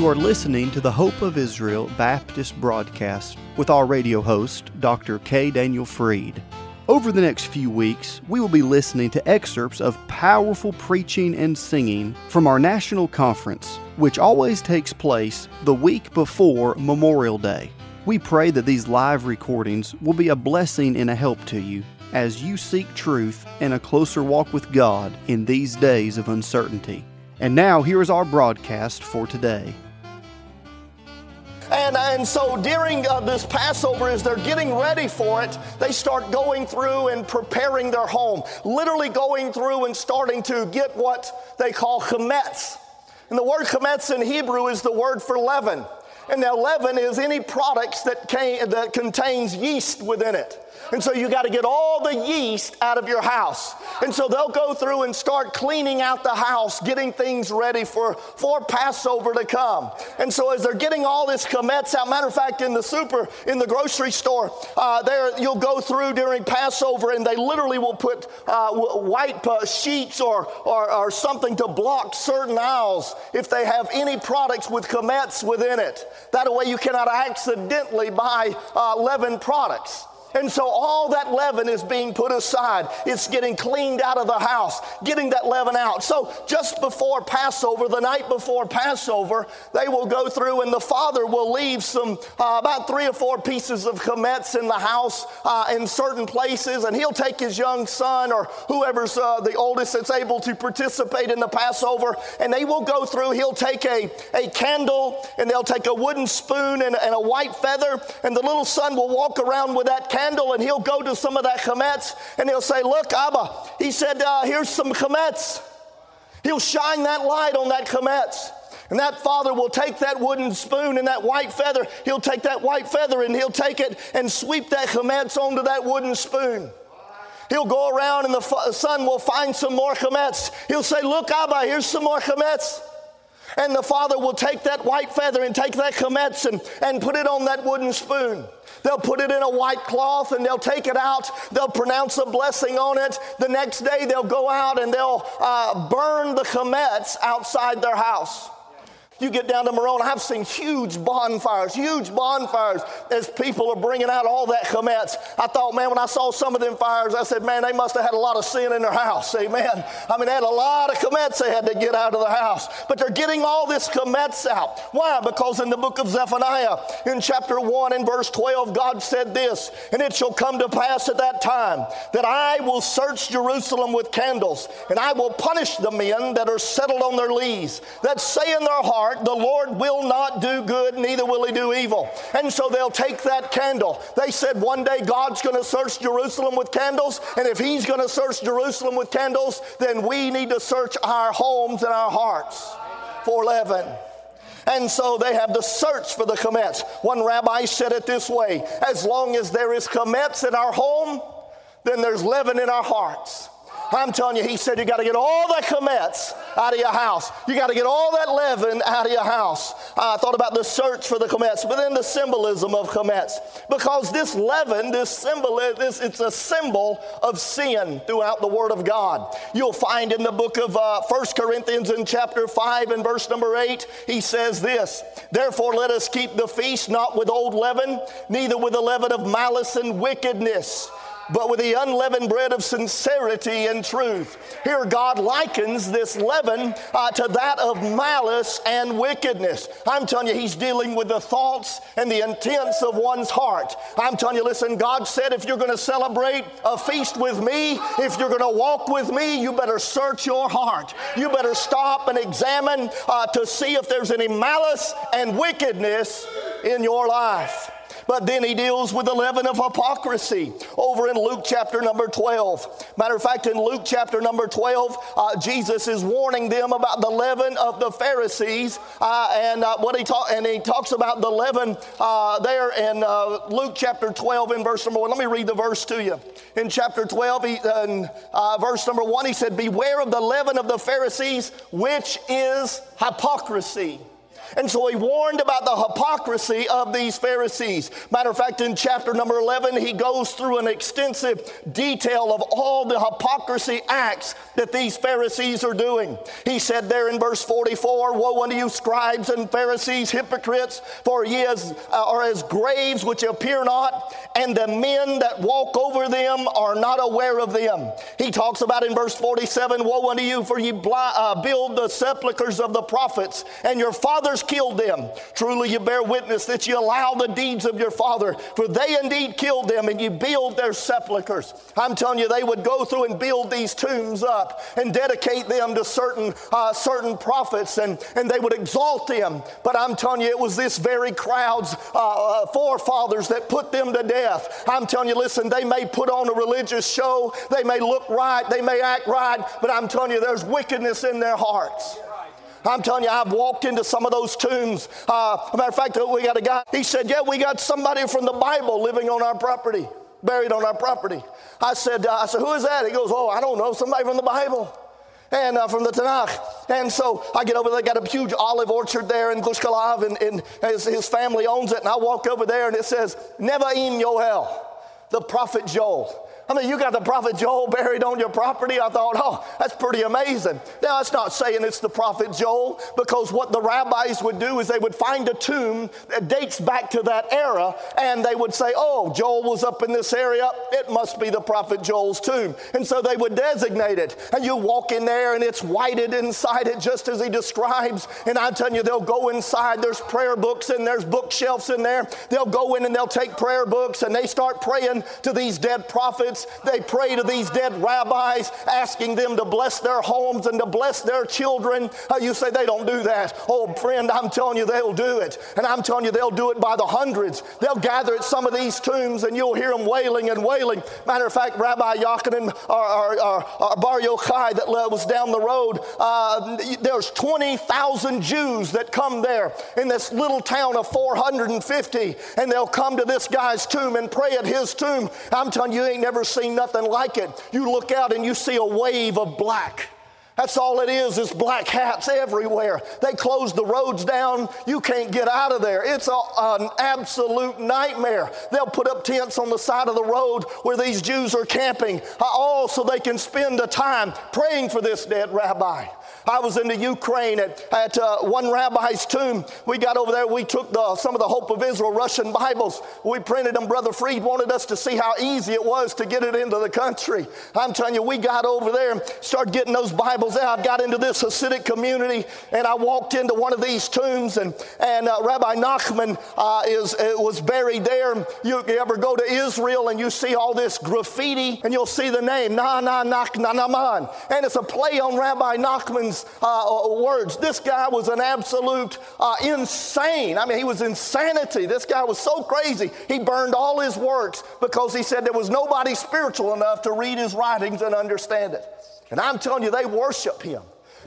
You are listening to the Hope of Israel Baptist broadcast with our radio host, Dr. K. Daniel Fried. Over the next few weeks, we will be listening to excerpts of powerful preaching and singing from our national conference, which always takes place the week before Memorial Day. We pray that these live recordings will be a blessing and a help to you as you seek truth and a closer walk with God in these days of uncertainty. And now, here is our broadcast for today. And, and so during uh, this Passover, as they're getting ready for it, they start going through and preparing their home, literally going through and starting to get what they call chametz. And the word chametz in Hebrew is the word for leaven. And now leaven is any products that, that contains yeast within it. And so you got to get all the yeast out of your house. And so they'll go through and start cleaning out the house, getting things ready for, for Passover to come. And so as they're getting all this chametz out, matter of fact, in the super, in the grocery store, uh, there you'll go through during Passover and they literally will put uh, white uh, sheets or, or, or something to block certain aisles if they have any products with chametz within it. That way you cannot accidentally buy uh, leavened products. And so all that leaven is being put aside. It's getting cleaned out of the house, getting that leaven out. So just before Passover, the night before Passover, they will go through and the father will leave some, uh, about three or four pieces of chametz in the house uh, in certain places. And he'll take his young son or whoever's uh, the oldest that's able to participate in the Passover. And they will go through, he'll take a, a candle and they'll take a wooden spoon and, and a white feather. And the little son will walk around with that candle candle and he'll go to some of that chametz and he'll say, Look, Abba, he said, uh, Here's some chametz. He'll shine that light on that chametz. And that father will take that wooden spoon and that white feather, he'll take that white feather and he'll take it and sweep that chametz onto that wooden spoon. He'll go around and the son will find some more chametz. He'll say, Look, Abba, here's some more chametz. And the father will take that white feather and take that chametz and, and put it on that wooden spoon. They'll put it in a white cloth and they'll take it out. They'll pronounce a blessing on it. The next day they'll go out and they'll uh, burn the chametz outside their house. You get down to Morona, I've seen huge bonfires, huge bonfires as people are bringing out all that chametz. I thought, man, when I saw some of them fires, I said, man, they must have had a lot of sin in their house. Amen. I mean, they had a lot of chametz they had to get out of the house. But they're getting all this chametz out. Why? Because in the book of Zephaniah, in chapter 1 and verse 12, God said this, and it shall come to pass at that time that I will search Jerusalem with candles, and I will punish the men that are settled on their lees, that say in their heart, heart, the Lord will not do good, neither will he do evil. And so they'll take that candle. They said one day God's going to search Jerusalem with candles, and if he's going to search Jerusalem with candles, then we need to search our homes and our hearts for leaven. And so they have the search for the chametz. One rabbi said it this way as long as there is chametz in our home, then there's leaven in our hearts. I'm telling you, he said you got to get all the chametz out of your house. You got to get all that leaven out of your house. I thought about the search for the chametz, but then the symbolism of chametz. Because this leaven, this symbol, this, it's a symbol of sin throughout the Word of God. You'll find in the book of uh, 1 Corinthians in chapter 5 and verse number 8, he says this Therefore, let us keep the feast not with old leaven, neither with the leaven of malice and wickedness but with the unleavened bread of sincerity and truth. Here, God likens this leaven uh, to that of malice and wickedness. I'm telling you, He's dealing with the thoughts and the intents of one's heart. I'm telling you, listen, God said, if you're going to celebrate a feast with me, if you're going to walk with me, you better search your heart. You better stop and examine uh, to see if there's any malice and wickedness in your life. But then he deals with the leaven of hypocrisy over in Luke chapter number 12. Matter of fact, in Luke chapter number 12, uh, Jesus is warning them about the leaven of the Pharisees. Uh, and uh, what he talk, and he talks about the leaven uh, there in uh, Luke chapter 12 in verse number 1. Let me read the verse to you. In chapter 12, he, uh, verse number 1, he said, Beware of the leaven of the Pharisees, which is hypocrisy. And so he warned about the hypocrisy of these Pharisees. Matter of fact, in chapter number 11, he goes through an extensive detail of all the hypocrisy acts that these Pharisees are doing. He said there in verse 44 Woe unto you, scribes and Pharisees, hypocrites, for ye as, uh, are as graves which appear not, and the men that walk over them are not aware of them. He talks about in verse 47 Woe unto you, for ye bli- uh, build the sepulchres of the prophets, and your fathers killed them. Truly you bear witness that you allow the deeds of your father, for they indeed killed them, and you build their sepulchres. I'm telling you, they would go through and build these tombs up and dedicate them to certain, uh, certain prophets, and, and they would exalt them. But I'm telling you, it was this very crowd's uh, uh forefathers that put them to death. I'm telling you, listen, they may put on a religious show, they may look right, they may act right, but I'm telling you, there's wickedness in their hearts. I'm telling you, I've walked into some of those tombs. Uh, matter of fact, we got a guy, he said, Yeah, we got somebody from the Bible living on our property, buried on our property. I said, uh, I said, Who is that? He goes, Oh, I don't know, somebody from the Bible. And uh, from the Tanakh. And so I get over there, got a huge olive orchard there in Gush Kalav, and, and his, his, family owns it. And I walk over there, and it says, Nevi'im Yoel, the prophet Joel. I mean, you got the prophet Joel buried on your property. I thought, oh, that's pretty amazing. Now, it's not saying it's the prophet Joel because what the rabbis would do is they would find a tomb that dates back to that era and they would say, oh, Joel was up in this area. It must be the prophet Joel's tomb. And so they would designate it. And you walk in there and it's whited inside it just as he describes. And I'm telling you, they'll go inside. There's prayer books and there's bookshelves in there. They'll go in and they'll take prayer books and they start praying to these dead prophets they pray to these dead rabbis, asking them to bless their homes and to bless their children. Uh, you say they don't do that. Oh, friend, I'm telling you they'll do it. And I'm telling you they'll do it by the hundreds. They'll gather at some of these tombs and you'll hear them wailing and wailing. Matter of fact, Rabbi Yochanan or, or, or, or Bar Yochai that was down the road, uh, there's 20,000 Jews that come there in this little town of 450 and they'll come to this guy's tomb and pray at his tomb. I'm telling you, you ain't never seen nothing like it. You look out and you see a wave of black. That's all it is, is black hats everywhere. They close the roads down. You can't get out of there. It's a, an absolute nightmare. They'll put up tents on the side of the road where these Jews are camping, all so they can spend the time praying for this dead rabbi. I was in the Ukraine at, at uh, one rabbi's tomb. We got over there, we took the, some of the Hope of Israel Russian Bibles. We printed them. Brother Fried wanted us to see how easy it was to get it into the country. I'm telling you, we got over there and started getting those Bibles out. Got into this Hasidic community, and I walked into one of these tombs, and, and uh, Rabbi Nachman uh, is, uh, was buried there. You, you, ever go to Israel and you see all this graffiti, and you'll see the name, Na Na Nach Na Naman. And it's a play on Rabbi Nachman's uh, words. This guy was an absolute uh, insane. I mean, he was insanity. This guy was so crazy. He burned all his works because he said there was nobody spiritual enough to read his writings and understand it. And I'm telling you, they worship him.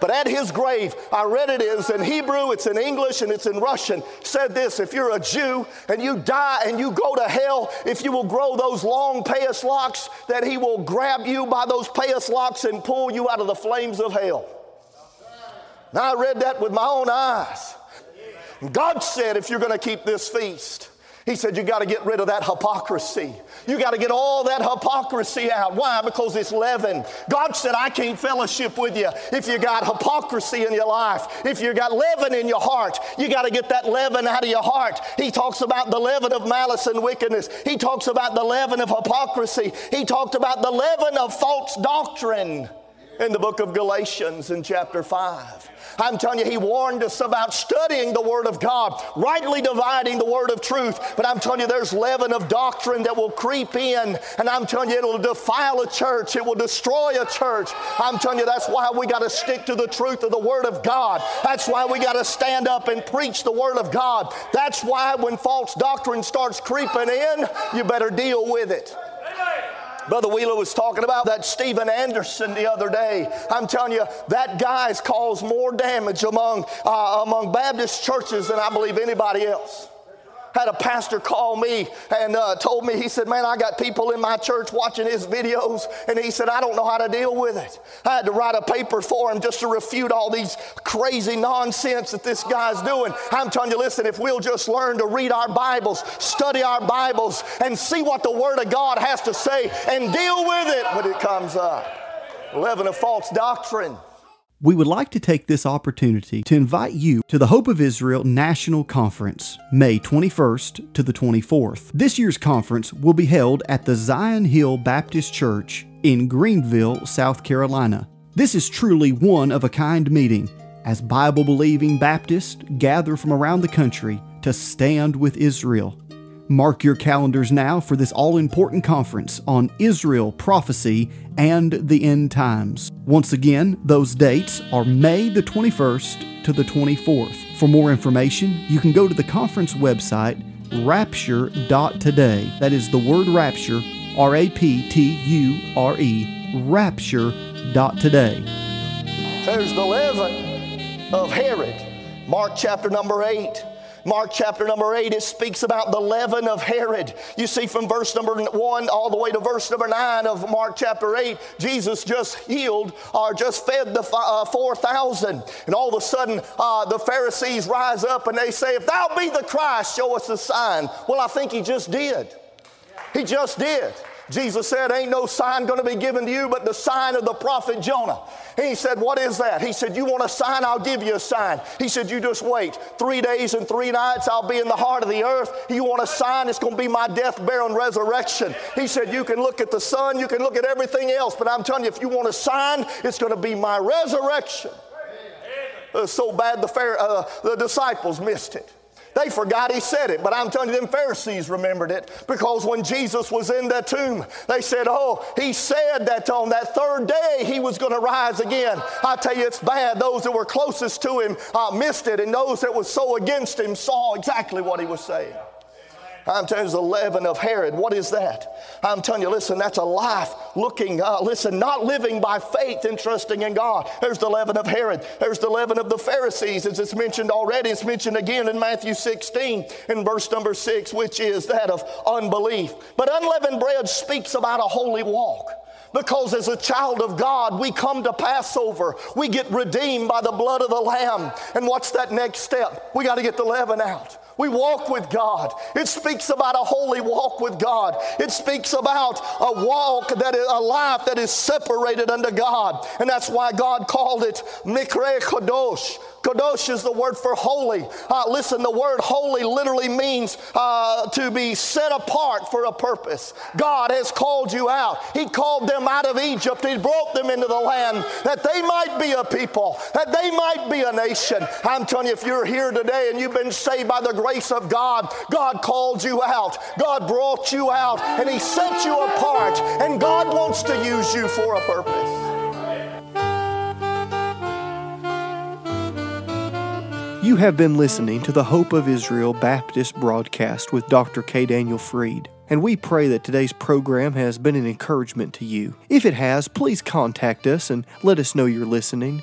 But at his grave, I read it is in Hebrew, it's in English, and it's in Russian. Said this if you're a Jew and you die and you go to hell, if you will grow those long payas locks, that he will grab you by those payas locks and pull you out of the flames of hell. Now, I read that with my own eyes. God said, if you're going to keep this feast, He said, you got to get rid of that hypocrisy. You got to get all that hypocrisy out. Why? Because it's leaven. God said, I can't fellowship with you if you got hypocrisy in your life. If you got leaven in your heart, you got to get that leaven out of your heart. He talks about the leaven of malice and wickedness. He talks about the leaven of hypocrisy. He talked about the leaven of false doctrine in the book of Galatians in chapter 5. I'm telling you, he warned us about studying the Word of God, rightly dividing the Word of truth. But I'm telling you, there's leaven of doctrine that will creep in, and I'm telling you, it'll defile a church, it will destroy a church. I'm telling you, that's why we got to stick to the truth of the Word of God. That's why we got to stand up and preach the Word of God. That's why when false doctrine starts creeping in, you better deal with it. Brother Wheeler was talking about that Steven Anderson the other day. I'm telling you, that guy's caused more damage among, uh, among Baptist churches than I believe anybody else. Had a pastor call me and uh, told me, he said, Man, I got people in my church watching his videos, and he said, I don't know how to deal with it. I had to write a paper for him just to refute all these crazy nonsense that this guy's doing. I'm telling you, listen, if we'll just learn to read our Bibles, study our Bibles, and see what the Word of God has to say and deal with it when it comes up. Leaven of false doctrine. We would like to take this opportunity to invite you to the Hope of Israel National Conference, May 21st to the 24th. This year's conference will be held at the Zion Hill Baptist Church in Greenville, South Carolina. This is truly one of a kind meeting as Bible believing Baptists gather from around the country to stand with Israel. Mark your calendars now for this all important conference on Israel, prophecy, and the end times. Once again, those dates are May the 21st to the 24th. For more information, you can go to the conference website rapture.today. That is the word rapture, R A P T U R E, rapture.today. There's the leaven of Herod. Mark chapter number 8. Mark chapter number 8, it speaks about the leaven of Herod. You see, from verse number 1 all the way to verse number 9 of Mark chapter 8, Jesus just healed or just fed the uh, 4,000. And all of a sudden, uh, the Pharisees rise up and they say, If thou be the Christ, show us a sign. Well, I think he just did. He just did. Jesus said, Ain't no sign going to be given to you but the sign of the prophet Jonah. He said, What is that? He said, You want a sign? I'll give you a sign. He said, You just wait. Three days and three nights, I'll be in the heart of the earth. You want a sign? It's going to be my death, burial, and resurrection. He said, You can look at the sun, you can look at everything else, but I'm telling you, if you want a sign, it's going to be my resurrection. Was so bad the, uh, the disciples missed it. They forgot he said it, but I'm telling you, them Pharisees remembered it because when Jesus was in the tomb, they said, Oh, he said that on that third day he was going to rise again. I tell you, it's bad. Those that were closest to him uh, missed it, and those that were so against him saw exactly what he was saying. I'm telling you, the leaven of Herod. What is that? I'm telling you, listen, that's a life looking, uh, listen, not living by faith and trusting in God. There's the leaven of Herod. There's the leaven of the Pharisees, as it's mentioned already. It's mentioned again in Matthew 16 in verse number 6, which is that of unbelief. But unleavened bread speaks about a holy walk. Because as a child of God, we come to Passover. We get redeemed by the blood of the Lamb. And what's that next step? We got to get the leaven out. We walk with God. It speaks about a holy walk with God. It speaks about a walk that is a life that is separated unto God. And that's why God called it Mikre Kadosh. Kadosh is the word for holy. Uh, listen, the word holy literally means uh, to be set apart for a purpose. God has called you out. He called them out of Egypt. He brought them into the land that they might be a people, that they might be a nation. I'm telling you, if you're here today and you've been saved by the grace of God, God called you out. God brought you out and He set you apart. And God wants to use you for a purpose. You have been listening to the Hope of Israel Baptist broadcast with Dr. K. Daniel Fried and we pray that today's program has been an encouragement to you. If it has, please contact us and let us know you're listening.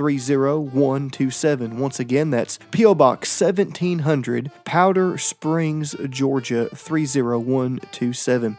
30127. Once again, that's P.O. Box 1700, Powder Springs, Georgia 30127.